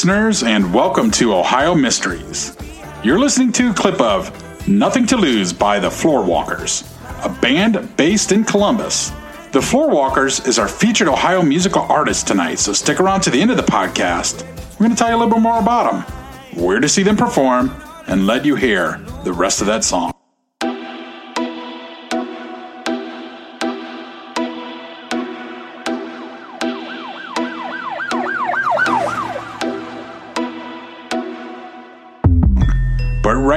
Listeners, and welcome to Ohio Mysteries. You're listening to a clip of Nothing to Lose by the Floorwalkers, a band based in Columbus. The Floorwalkers is our featured Ohio musical artist tonight, so stick around to the end of the podcast. We're going to tell you a little bit more about them, where to see them perform, and let you hear the rest of that song.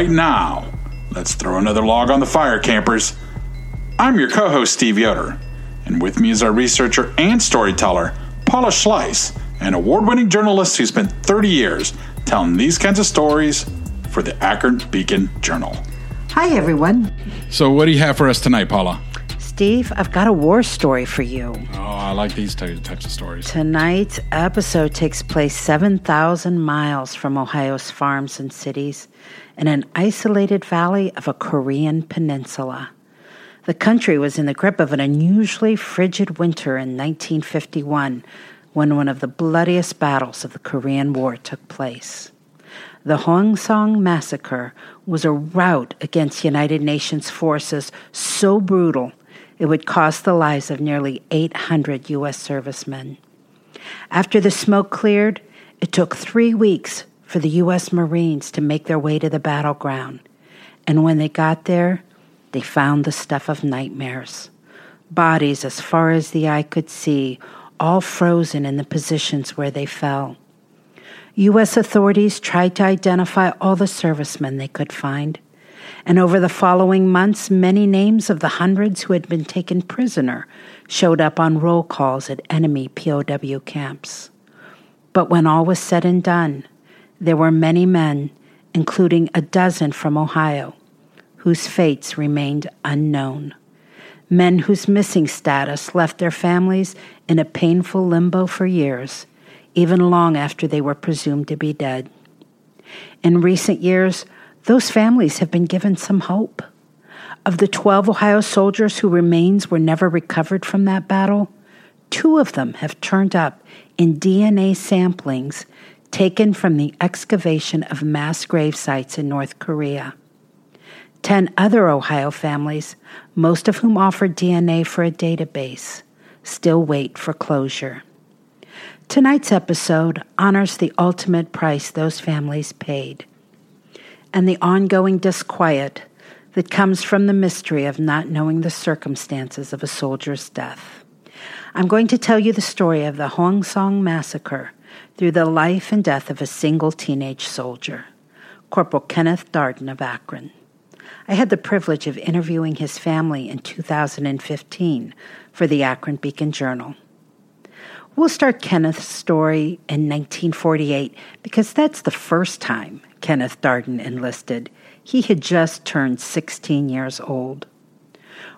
Right now, let's throw another log on the fire, campers. I'm your co host, Steve Yoder, and with me is our researcher and storyteller, Paula Schleis, an award winning journalist who spent 30 years telling these kinds of stories for the Akron Beacon Journal. Hi, everyone. So, what do you have for us tonight, Paula? Steve, I've got a war story for you. Oh, I like these types of stories. Tonight's episode takes place 7,000 miles from Ohio's farms and cities in an isolated valley of a Korean peninsula. The country was in the grip of an unusually frigid winter in 1951 when one of the bloodiest battles of the Korean War took place. The Hwangsong Massacre was a rout against United Nations forces so brutal it would cost the lives of nearly 800 U.S. servicemen. After the smoke cleared, it took three weeks for the U.S. Marines to make their way to the battleground. And when they got there, they found the stuff of nightmares. Bodies as far as the eye could see, all frozen in the positions where they fell. U.S. authorities tried to identify all the servicemen they could find. And over the following months, many names of the hundreds who had been taken prisoner showed up on roll calls at enemy POW camps. But when all was said and done, there were many men, including a dozen from Ohio, whose fates remained unknown. Men whose missing status left their families in a painful limbo for years, even long after they were presumed to be dead. In recent years, those families have been given some hope. Of the 12 Ohio soldiers whose remains were never recovered from that battle, two of them have turned up in DNA samplings taken from the excavation of mass grave sites in North Korea. Ten other Ohio families, most of whom offered DNA for a database, still wait for closure. Tonight's episode honors the ultimate price those families paid and the ongoing disquiet that comes from the mystery of not knowing the circumstances of a soldier's death. I'm going to tell you the story of the Hwangsong Massacre through the life and death of a single teenage soldier, Corporal Kenneth Darden of Akron. I had the privilege of interviewing his family in 2015 for the Akron Beacon Journal. We'll start Kenneth's story in 1948 because that's the first time Kenneth Darden enlisted. He had just turned 16 years old.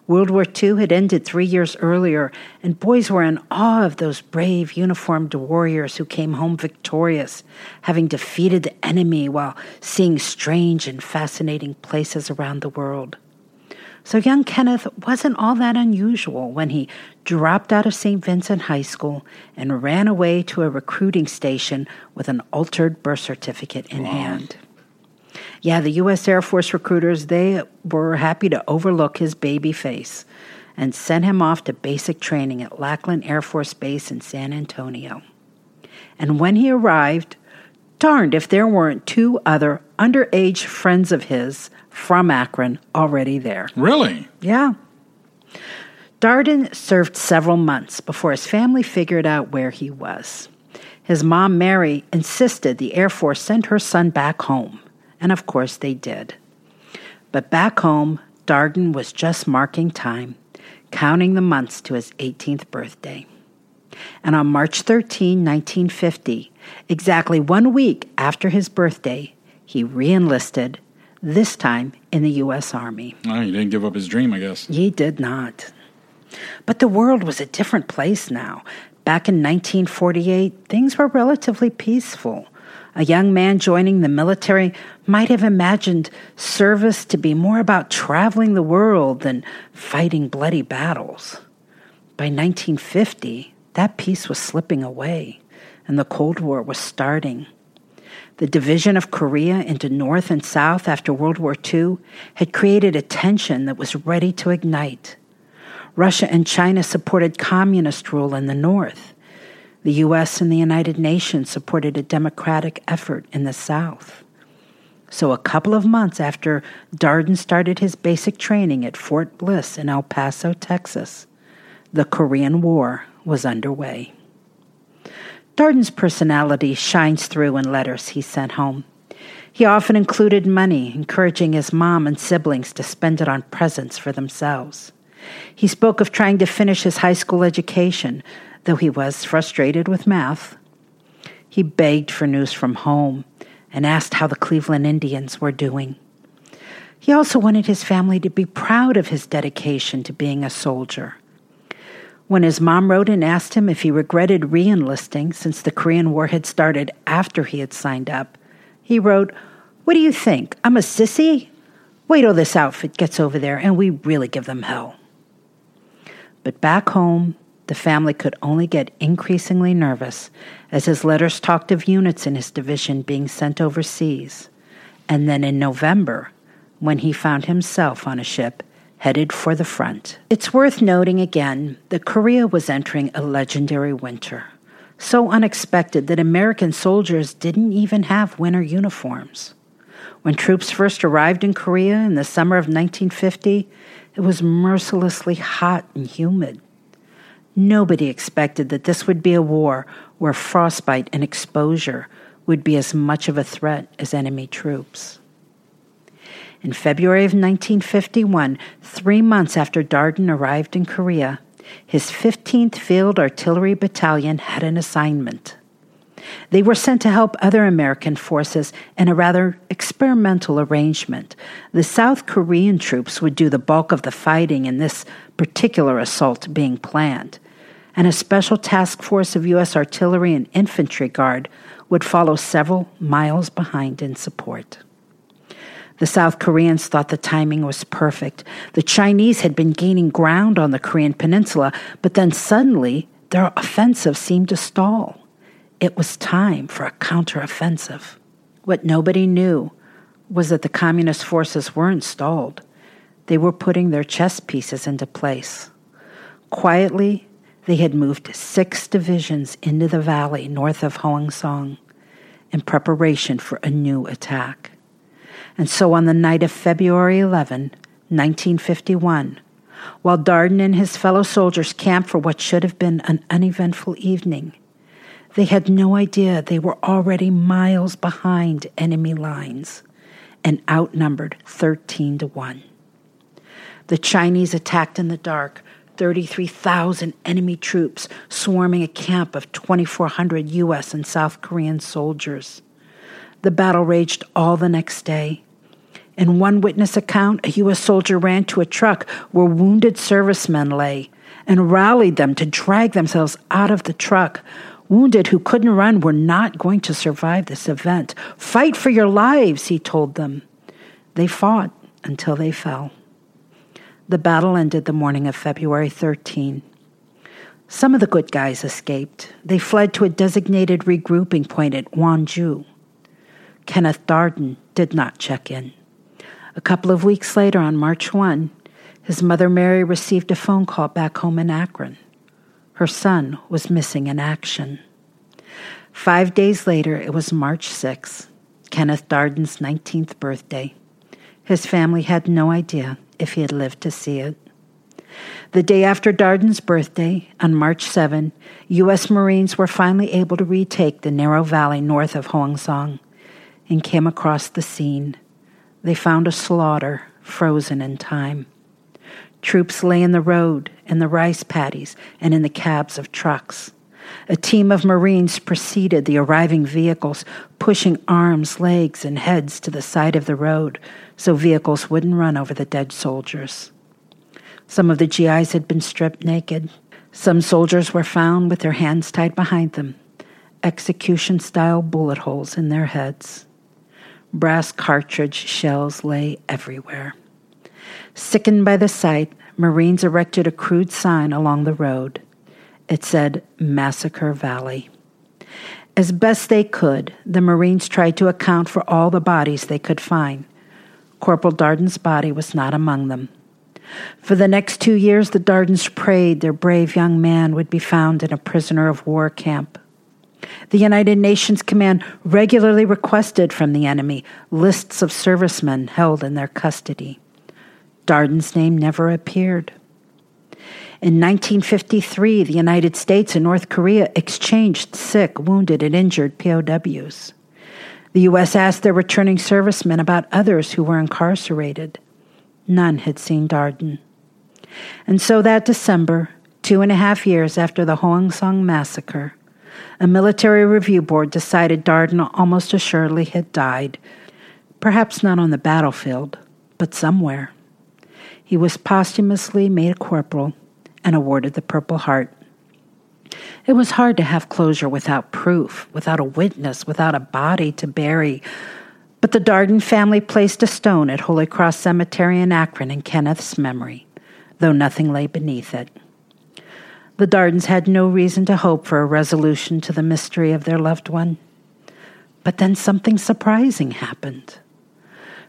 World War II had ended three years earlier, and boys were in awe of those brave uniformed warriors who came home victorious, having defeated the enemy while seeing strange and fascinating places around the world. So young Kenneth wasn't all that unusual when he dropped out of St. Vincent High School and ran away to a recruiting station with an altered birth certificate in hand. Yeah, the U.S. Air Force recruiters, they were happy to overlook his baby face and sent him off to basic training at Lackland Air Force Base in San Antonio. And when he arrived, darned if there weren't two other underage friends of his from Akron already there. Really? Yeah. Darden served several months before his family figured out where he was. His mom, Mary, insisted the Air Force send her son back home, and of course they did. But back home, Darden was just marking time, counting the months to his 18th birthday. And on March 13, 1950, exactly one week after his birthday, he reenlisted, this time in the U.S. Army. Oh, he didn't give up his dream, I guess. He did not. But the world was a different place now. Back in 1948, things were relatively peaceful. A young man joining the military might have imagined service to be more about traveling the world than fighting bloody battles. By 1950, that peace was slipping away, and the Cold War was starting. The division of Korea into North and South after World War II had created a tension that was ready to ignite. Russia and China supported communist rule in the North. The U.S. and the United Nations supported a democratic effort in the South. So, a couple of months after Darden started his basic training at Fort Bliss in El Paso, Texas, the Korean War was underway. Darden's personality shines through in letters he sent home. He often included money, encouraging his mom and siblings to spend it on presents for themselves. He spoke of trying to finish his high school education, though he was frustrated with math. He begged for news from home and asked how the Cleveland Indians were doing. He also wanted his family to be proud of his dedication to being a soldier. When his mom wrote and asked him if he regretted reenlisting since the Korean War had started after he had signed up, he wrote, What do you think? I'm a sissy? Wait till this outfit gets over there and we really give them hell. But back home, the family could only get increasingly nervous as his letters talked of units in his division being sent overseas. And then in November, when he found himself on a ship headed for the front. It's worth noting again that Korea was entering a legendary winter, so unexpected that American soldiers didn't even have winter uniforms. When troops first arrived in Korea in the summer of 1950, it was mercilessly hot and humid. Nobody expected that this would be a war where frostbite and exposure would be as much of a threat as enemy troops. In February of 1951, three months after Darden arrived in Korea, his 15th Field Artillery Battalion had an assignment. They were sent to help other American forces in a rather experimental arrangement. The South Korean troops would do the bulk of the fighting in this particular assault being planned, and a special task force of U.S. artillery and infantry guard would follow several miles behind in support. The South Koreans thought the timing was perfect. The Chinese had been gaining ground on the Korean peninsula, but then suddenly their offensive seemed to stall. It was time for a counteroffensive. What nobody knew was that the communist forces weren't stalled. They were putting their chess pieces into place. Quietly, they had moved six divisions into the valley north of Hwangsong in preparation for a new attack. And so on the night of February 11, 1951, while Darden and his fellow soldiers camped for what should have been an uneventful evening, they had no idea they were already miles behind enemy lines and outnumbered 13 to 1. The Chinese attacked in the dark, 33,000 enemy troops swarming a camp of 2,400 U.S. and South Korean soldiers. The battle raged all the next day. In one witness account, a U.S. soldier ran to a truck where wounded servicemen lay and rallied them to drag themselves out of the truck. Wounded who couldn't run were not going to survive this event. Fight for your lives, he told them. They fought until they fell. The battle ended the morning of February 13. Some of the good guys escaped. They fled to a designated regrouping point at Wonju. Kenneth Darden did not check in. A couple of weeks later, on March 1, his mother Mary received a phone call back home in Akron. Her son was missing in action. Five days later, it was March 6, Kenneth Darden's 19th birthday. His family had no idea if he had lived to see it. The day after Darden's birthday, on March 7, U.S. Marines were finally able to retake the narrow valley north of Hoang Son and came across the scene. They found a slaughter frozen in time. Troops lay in the road, in the rice paddies, and in the cabs of trucks. A team of Marines preceded the arriving vehicles, pushing arms, legs, and heads to the side of the road so vehicles wouldn't run over the dead soldiers. Some of the GIs had been stripped naked. Some soldiers were found with their hands tied behind them, execution style bullet holes in their heads. Brass cartridge shells lay everywhere. Sickened by the sight, Marines erected a crude sign along the road. It said Massacre Valley. As best they could, the Marines tried to account for all the bodies they could find. Corporal Darden's body was not among them. For the next two years, the Dardens prayed their brave young man would be found in a prisoner of war camp. The United Nations Command regularly requested from the enemy lists of servicemen held in their custody. Darden's name never appeared. In 1953, the United States and North Korea exchanged sick, wounded, and injured POWs. The U.S. asked their returning servicemen about others who were incarcerated. None had seen Darden. And so that December, two and a half years after the Hoang Son massacre, a military review board decided Darden almost assuredly had died, perhaps not on the battlefield, but somewhere. He was posthumously made a corporal and awarded the Purple Heart. It was hard to have closure without proof, without a witness, without a body to bury. But the Darden family placed a stone at Holy Cross Cemetery in Akron in Kenneth's memory, though nothing lay beneath it. The Dardens had no reason to hope for a resolution to the mystery of their loved one. But then something surprising happened.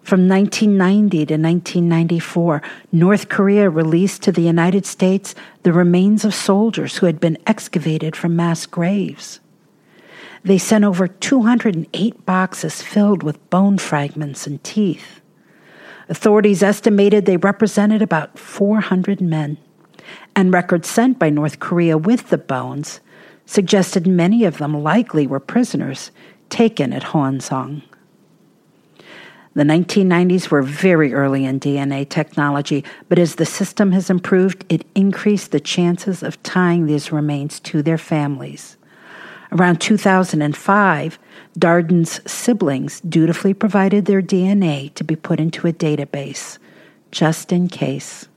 From 1990 to 1994, North Korea released to the United States the remains of soldiers who had been excavated from mass graves. They sent over 208 boxes filled with bone fragments and teeth. Authorities estimated they represented about 400 men and records sent by North Korea with the bones suggested many of them likely were prisoners taken at Hoang Son. The 1990s were very early in DNA technology, but as the system has improved, it increased the chances of tying these remains to their families. Around 2005, Darden's siblings dutifully provided their DNA to be put into a database, just in case.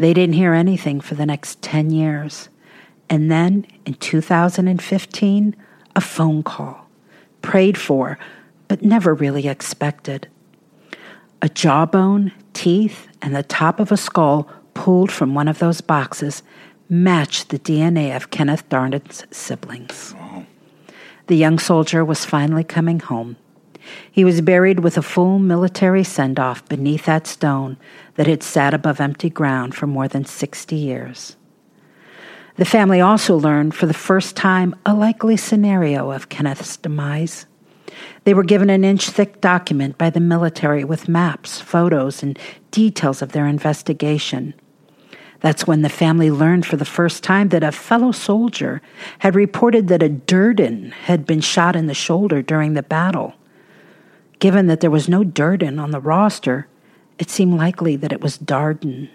They didn't hear anything for the next 10 years. And then in 2015, a phone call, prayed for, but never really expected. A jawbone, teeth, and the top of a skull pulled from one of those boxes matched the DNA of Kenneth Darden's siblings. The young soldier was finally coming home. He was buried with a full military send off beneath that stone that had sat above empty ground for more than 60 years. The family also learned for the first time a likely scenario of Kenneth's demise. They were given an inch thick document by the military with maps, photos, and details of their investigation. That's when the family learned for the first time that a fellow soldier had reported that a Durden had been shot in the shoulder during the battle. Given that there was no Durden on the roster, it seemed likely that it was Darden.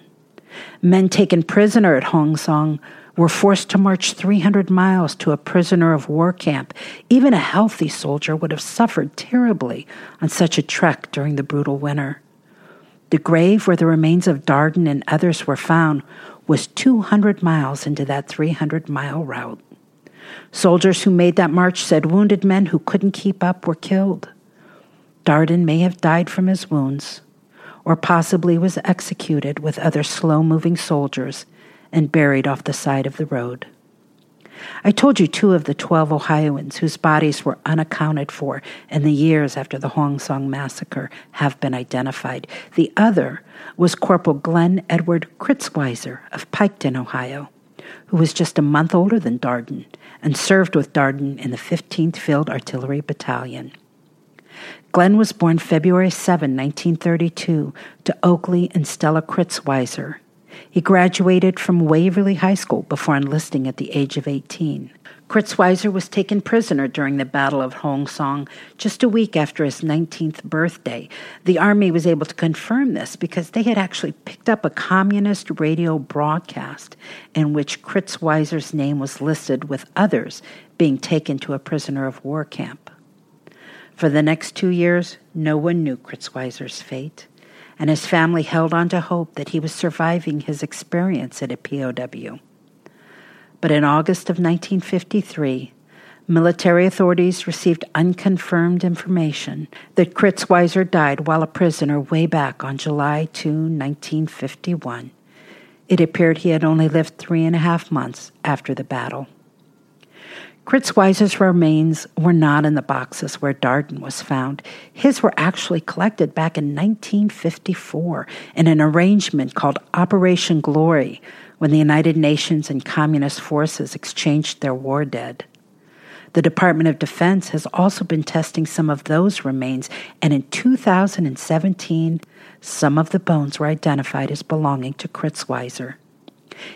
Men taken prisoner at Hong Son were forced to march 300 miles to a prisoner of war camp. Even a healthy soldier would have suffered terribly on such a trek during the brutal winter. The grave where the remains of Darden and others were found was 200 miles into that 300 mile route. Soldiers who made that march said wounded men who couldn't keep up were killed. Darden may have died from his wounds, or possibly was executed with other slow moving soldiers and buried off the side of the road. I told you two of the 12 Ohioans whose bodies were unaccounted for in the years after the Hong Song massacre have been identified. The other was Corporal Glenn Edward Kritzweiser of Piketon, Ohio, who was just a month older than Darden and served with Darden in the 15th Field Artillery Battalion. Glenn was born February 7, 1932, to Oakley and Stella Kritzweiser he graduated from Waverly High School before enlisting at the age of 18. Kritzweiser was taken prisoner during the Battle of Hong Song just a week after his 19th birthday. The Army was able to confirm this because they had actually picked up a communist radio broadcast in which Kritzweiser's name was listed with others being taken to a prisoner of war camp. For the next two years, no one knew Kritzweiser's fate and his family held on to hope that he was surviving his experience at a POW. But in August of 1953, military authorities received unconfirmed information that Kritzweiser died while a prisoner way back on July 2, 1951. It appeared he had only lived three and a half months after the battle. Kritzweiser's remains were not in the boxes where Darden was found. His were actually collected back in 1954 in an arrangement called Operation Glory when the United Nations and communist forces exchanged their war dead. The Department of Defense has also been testing some of those remains, and in 2017, some of the bones were identified as belonging to Kritzweiser.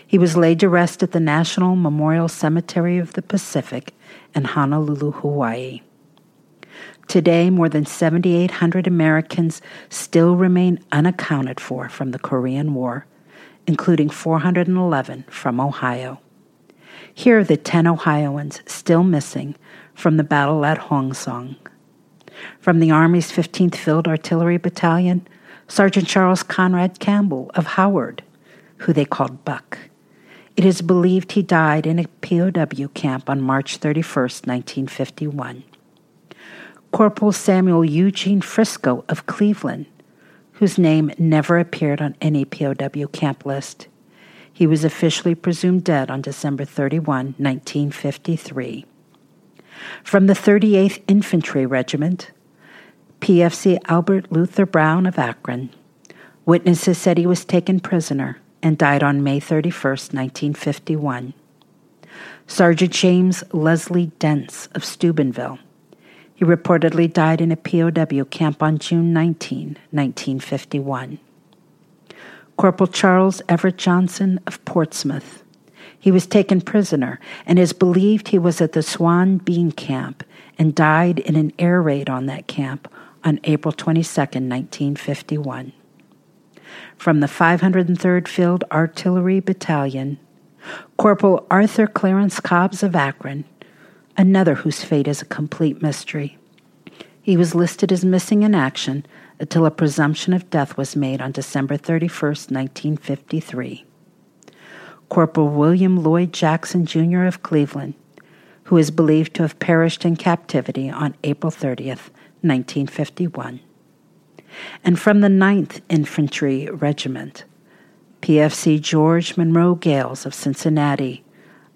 He was laid to rest at the National Memorial Cemetery of the Pacific in Honolulu, Hawaii. Today, more than 7,800 Americans still remain unaccounted for from the Korean War, including 411 from Ohio. Here are the 10 Ohioans still missing from the battle at Hong Song. From the Army's 15th Field Artillery Battalion, Sergeant Charles Conrad Campbell of Howard who they called Buck. It is believed he died in a POW camp on March 31, 1951. Corporal Samuel Eugene Frisco of Cleveland, whose name never appeared on any POW camp list. He was officially presumed dead on December 31, 1953. From the 38th Infantry Regiment, PFC Albert Luther Brown of Akron. Witnesses said he was taken prisoner and died on May 31, 1951. Sergeant James Leslie Dents of Steubenville. He reportedly died in a POW camp on June 19, 1951. Corporal Charles Everett Johnson of Portsmouth. He was taken prisoner and is believed he was at the Suan Bean Camp and died in an air raid on that camp on April 22, 1951 from the 503rd Field Artillery Battalion, Corporal Arthur Clarence Cobbs of Akron, another whose fate is a complete mystery. He was listed as missing in action until a presumption of death was made on December 31, 1953. Corporal William Lloyd Jackson, Jr. of Cleveland, who is believed to have perished in captivity on April 30, 1951 and from the 9th Infantry Regiment, PFC George Monroe Gales of Cincinnati,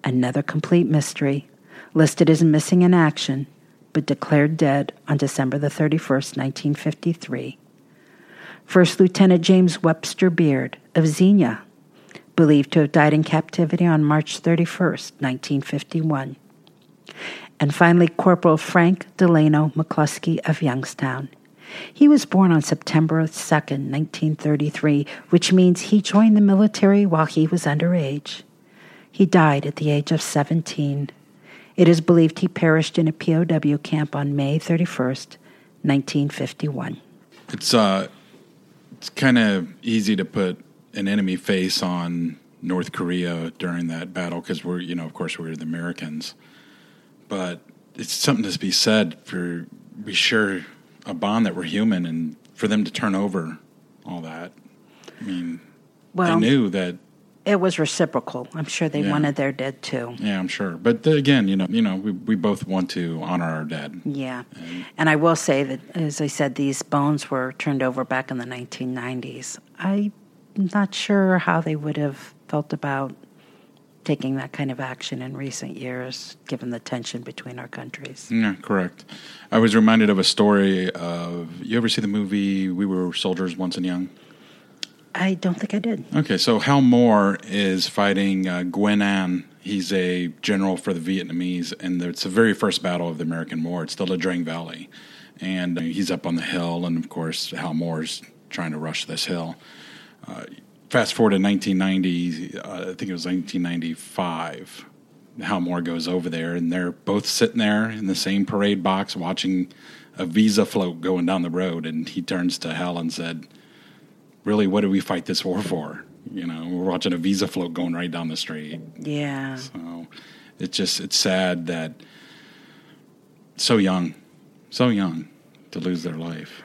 another complete mystery, listed as missing in action but declared dead on December the 31st, 1953. First Lieutenant James Webster Beard of Xenia, believed to have died in captivity on March 31st, 1951. And finally, Corporal Frank Delano McCluskey of Youngstown, he was born on September 2, 1933, which means he joined the military while he was underage. He died at the age of 17. It is believed he perished in a POW camp on May 31st, 1951. It's uh it's kind of easy to put an enemy face on North Korea during that battle because we're, you know, of course, we're the Americans. But it's something to be said for be sure a bond that we're human and for them to turn over all that. I mean, well, I knew that it was reciprocal. I'm sure they yeah. wanted their dead too. Yeah, I'm sure. But the, again, you know, you know, we, we both want to honor our dead. Yeah, and, and, I will say that, as I said, these bones were turned over back in the 1990s. I'm not sure how they would have felt about taking that kind of action in recent years, given the tension between our countries. Yeah, correct. I was reminded of a story of you ever see the movie We Were Soldiers Once and Young? I don't think I did. Okay, so Hal Moore is fighting uh, Gwen An. He's a general for the Vietnamese, and it's the very first battle of the American War. It's the La Drang Valley, and uh, he's up on the hill, and of course Hal Moore's trying to rush this hill. Uh, fast forward to 1990, uh, I think it was 1995. Hal Moore goes over there, and they're both sitting there in the same parade box watching a visa float going down the road. And he turns to Hal and said, "Really, what did we fight this war for? You know, we're watching a visa float going right down the street." Yeah. So it's just it's sad that so young, so young to lose their life.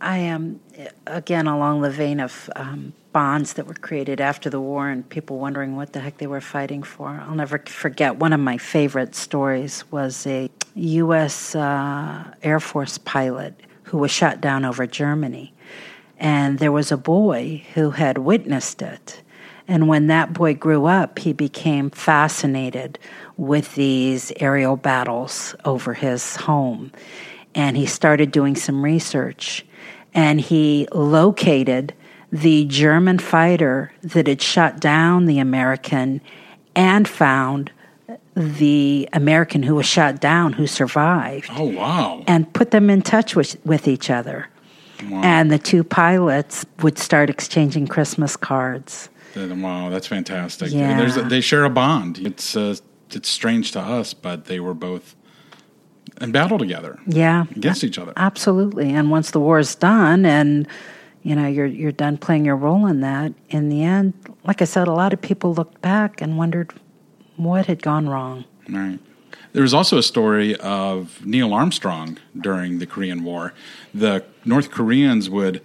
I am, again, along the vein of um, bonds that were created after the war and people wondering what the heck they were fighting for. I'll never forget one of my favorite stories was a U.S. Uh, Air Force pilot who was shot down over Germany. And there was a boy who had witnessed it. And when that boy grew up, he became fascinated with these aerial battles over his home. And he started doing some research and he located the German fighter that had shot down the American and found the American who was shot down who survived. Oh wow. And put them in touch with, with each other. Wow. And the two pilots would start exchanging Christmas cards. Wow, that's fantastic. Yeah. A, they share a bond. It's uh, it's strange to us, but they were both in battle together. Yeah, against each other. Absolutely. And once the war is done, and you know you're you're done playing your role in that, in the end, like I said, a lot of people looked back and wondered what had gone wrong. Right. There was also a story of Neil Armstrong during the Korean War. The North Koreans would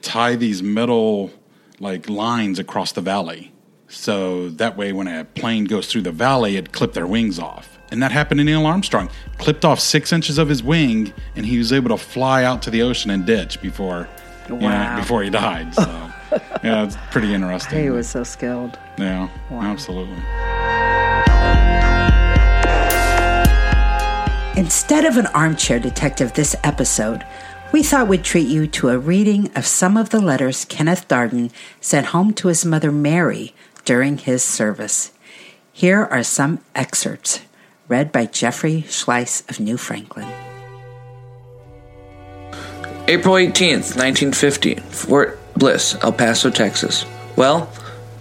tie these metal like lines across the valley. So that way when a plane goes through the valley, it clipped their wings off. And that happened to Neil Armstrong. Clipped off six inches of his wing, and he was able to fly out to the ocean and ditch before, wow. you know, before he died. So, yeah, it's pretty interesting. He was so skilled. Yeah, wow. absolutely. Instead of an armchair detective this episode, we thought we'd treat you to a reading of some of the letters Kenneth Darden sent home to his mother Mary during his service. Here are some excerpts read by Jeffrey Schleis of New Franklin. April 18th, 1950, Fort Bliss, El Paso, Texas. Well,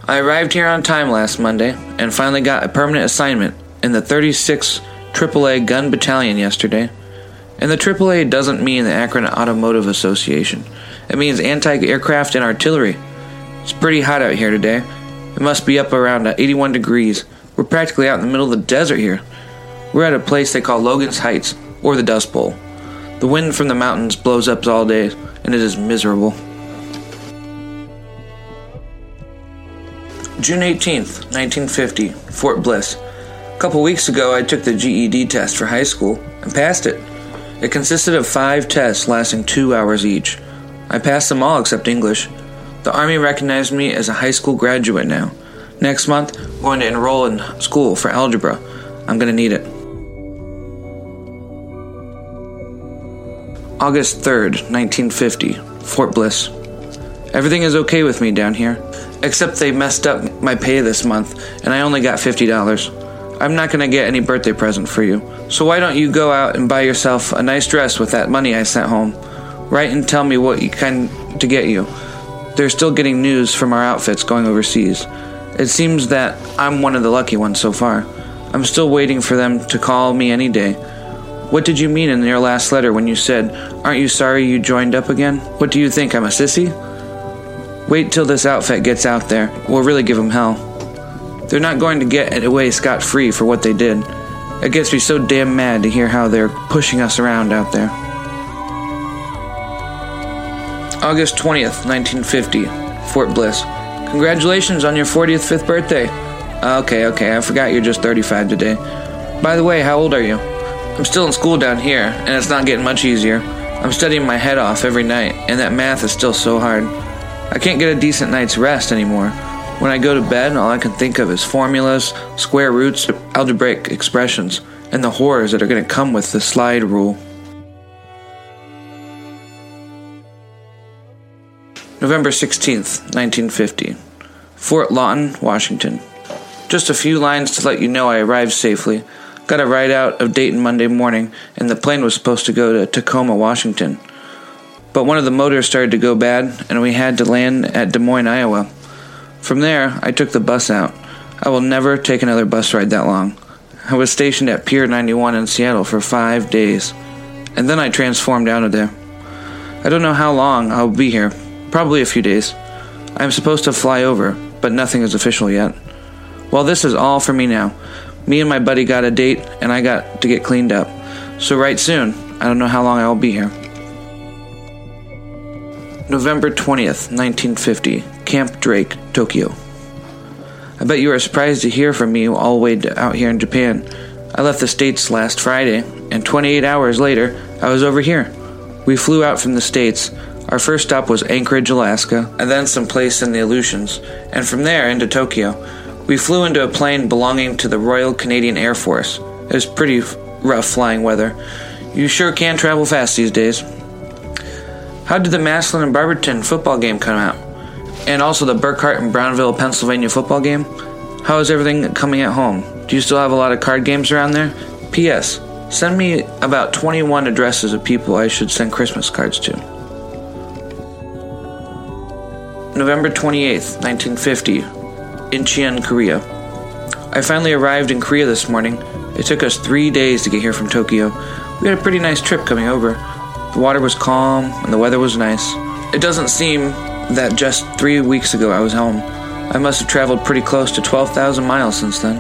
I arrived here on time last Monday and finally got a permanent assignment in the 36th AAA Gun Battalion yesterday. And the AAA doesn't mean the Akron Automotive Association. It means anti-aircraft and artillery. It's pretty hot out here today. It must be up around uh, 81 degrees. We're practically out in the middle of the desert here. We're at a place they call Logan's Heights, or the Dust Bowl. The wind from the mountains blows up all day, and it is miserable. June 18th, 1950, Fort Bliss. A couple weeks ago, I took the GED test for high school and passed it. It consisted of five tests lasting two hours each. I passed them all except English. The Army recognized me as a high school graduate now. Next month, I'm going to enroll in school for algebra. I'm going to need it. August 3rd, 1950, Fort Bliss. Everything is okay with me down here, except they messed up my pay this month and I only got $50. I'm not going to get any birthday present for you, so why don't you go out and buy yourself a nice dress with that money I sent home? Write and tell me what you kind to get you. They're still getting news from our outfits going overseas. It seems that I'm one of the lucky ones so far. I'm still waiting for them to call me any day. What did you mean in your last letter when you said, Aren't you sorry you joined up again? What do you think, I'm a sissy? Wait till this outfit gets out there. We'll really give them hell. They're not going to get away scot free for what they did. It gets me so damn mad to hear how they're pushing us around out there. August 20th, 1950, Fort Bliss. Congratulations on your 40th fifth birthday. Okay, okay, I forgot you're just 35 today. By the way, how old are you? I'm still in school down here, and it's not getting much easier. I'm studying my head off every night, and that math is still so hard. I can't get a decent night's rest anymore. When I go to bed, all I can think of is formulas, square roots, algebraic expressions, and the horrors that are going to come with the slide rule. November 16th, 1950. Fort Lawton, Washington. Just a few lines to let you know I arrived safely. Got a ride out of Dayton Monday morning, and the plane was supposed to go to Tacoma, Washington. But one of the motors started to go bad, and we had to land at Des Moines, Iowa. From there, I took the bus out. I will never take another bus ride that long. I was stationed at Pier 91 in Seattle for five days, and then I transformed out of there. I don't know how long I'll be here, probably a few days. I am supposed to fly over, but nothing is official yet. Well, this is all for me now. Me and my buddy got a date, and I got to get cleaned up. So, right soon, I don't know how long I will be here. November 20th, 1950, Camp Drake, Tokyo. I bet you are surprised to hear from me all the way out here in Japan. I left the States last Friday, and 28 hours later, I was over here. We flew out from the States. Our first stop was Anchorage, Alaska, and then some place in the Aleutians, and from there into Tokyo. We flew into a plane belonging to the Royal Canadian Air Force. It was pretty rough flying weather. You sure can travel fast these days. How did the Massillon and Barberton football game come out? And also the Burkhart and Brownville, Pennsylvania football game? How is everything coming at home? Do you still have a lot of card games around there? P.S. Send me about 21 addresses of people I should send Christmas cards to. November 28th, 1950, Incheon, Korea. I finally arrived in Korea this morning. It took us three days to get here from Tokyo. We had a pretty nice trip coming over. The water was calm and the weather was nice. It doesn't seem that just three weeks ago I was home. I must have traveled pretty close to 12,000 miles since then.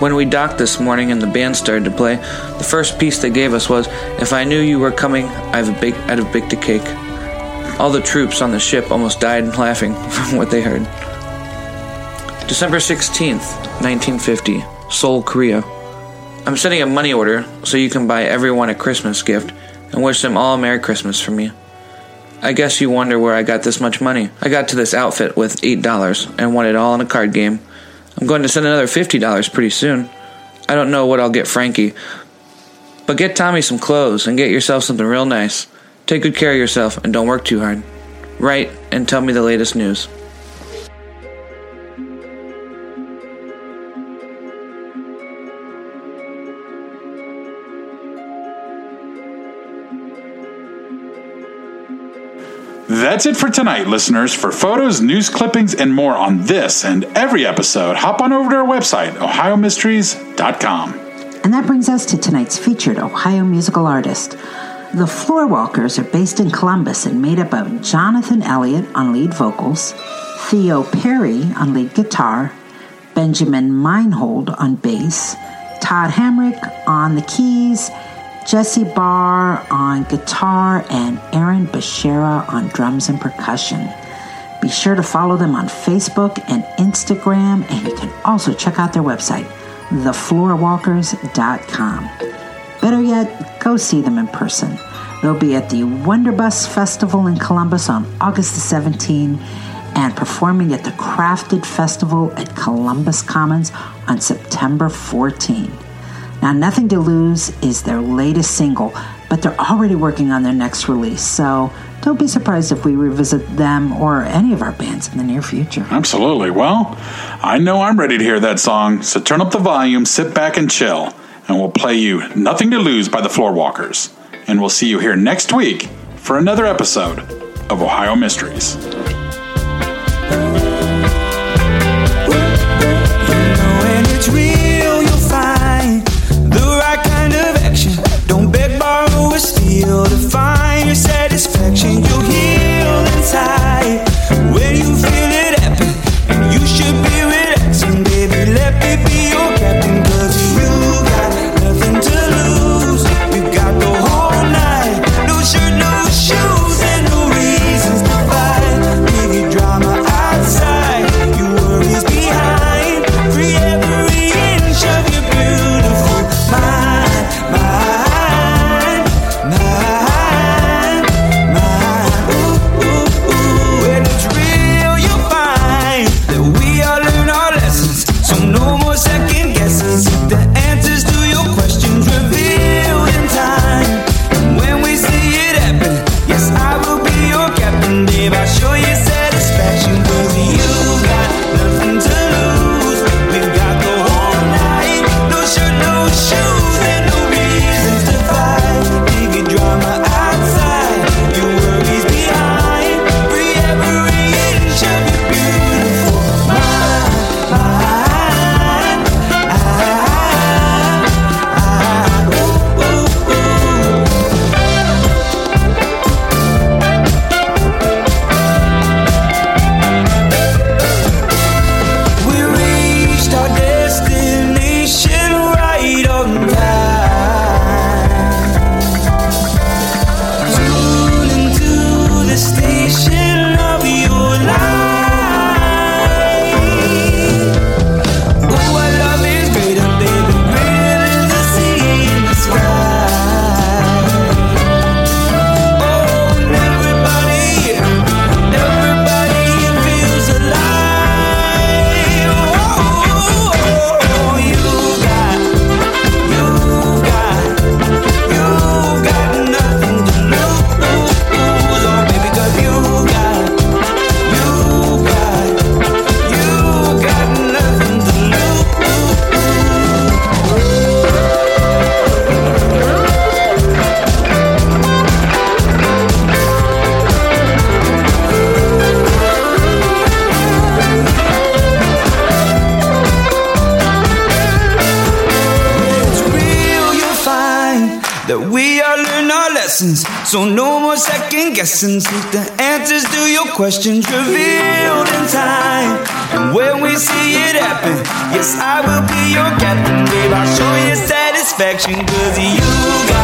When we docked this morning and the band started to play, the first piece they gave us was, If I knew you were coming, I'd have baked, I'd have baked a cake. All the troops on the ship almost died laughing from what they heard. December 16th, 1950, Seoul, Korea. I'm sending a money order so you can buy everyone a Christmas gift and wish them all a Merry Christmas from me. I guess you wonder where I got this much money. I got to this outfit with $8 and won it all in a card game. I'm going to send another $50 pretty soon. I don't know what I'll get Frankie. But get Tommy some clothes and get yourself something real nice. Take good care of yourself and don't work too hard. Write and tell me the latest news. That's it for tonight, listeners. For photos, news clippings, and more on this and every episode, hop on over to our website, ohiomysteries.com. And that brings us to tonight's featured Ohio musical artist. The Floorwalkers are based in Columbus and made up of Jonathan Elliott on lead vocals, Theo Perry on lead guitar, Benjamin Meinhold on bass, Todd Hamrick on the keys, Jesse Barr on guitar, and Aaron Bashera on drums and percussion. Be sure to follow them on Facebook and Instagram, and you can also check out their website, thefloorwalkers.com. Better yet, go see them in person. They'll be at the Wonderbus Festival in Columbus on August the 17th and performing at the Crafted Festival at Columbus Commons on September 14. Now, Nothing to Lose is their latest single, but they're already working on their next release, so don't be surprised if we revisit them or any of our bands in the near future. Absolutely. Well, I know I'm ready to hear that song, so turn up the volume, sit back and chill, and we'll play you Nothing to Lose by the Floorwalkers. And we'll see you here next week for another episode of Ohio Mysteries. Satisfaction. You'll heal inside guessing. Seek the answers to your questions revealed in time. And when we see it happen, yes, I will be your captain, babe. I'll show you satisfaction, cause you got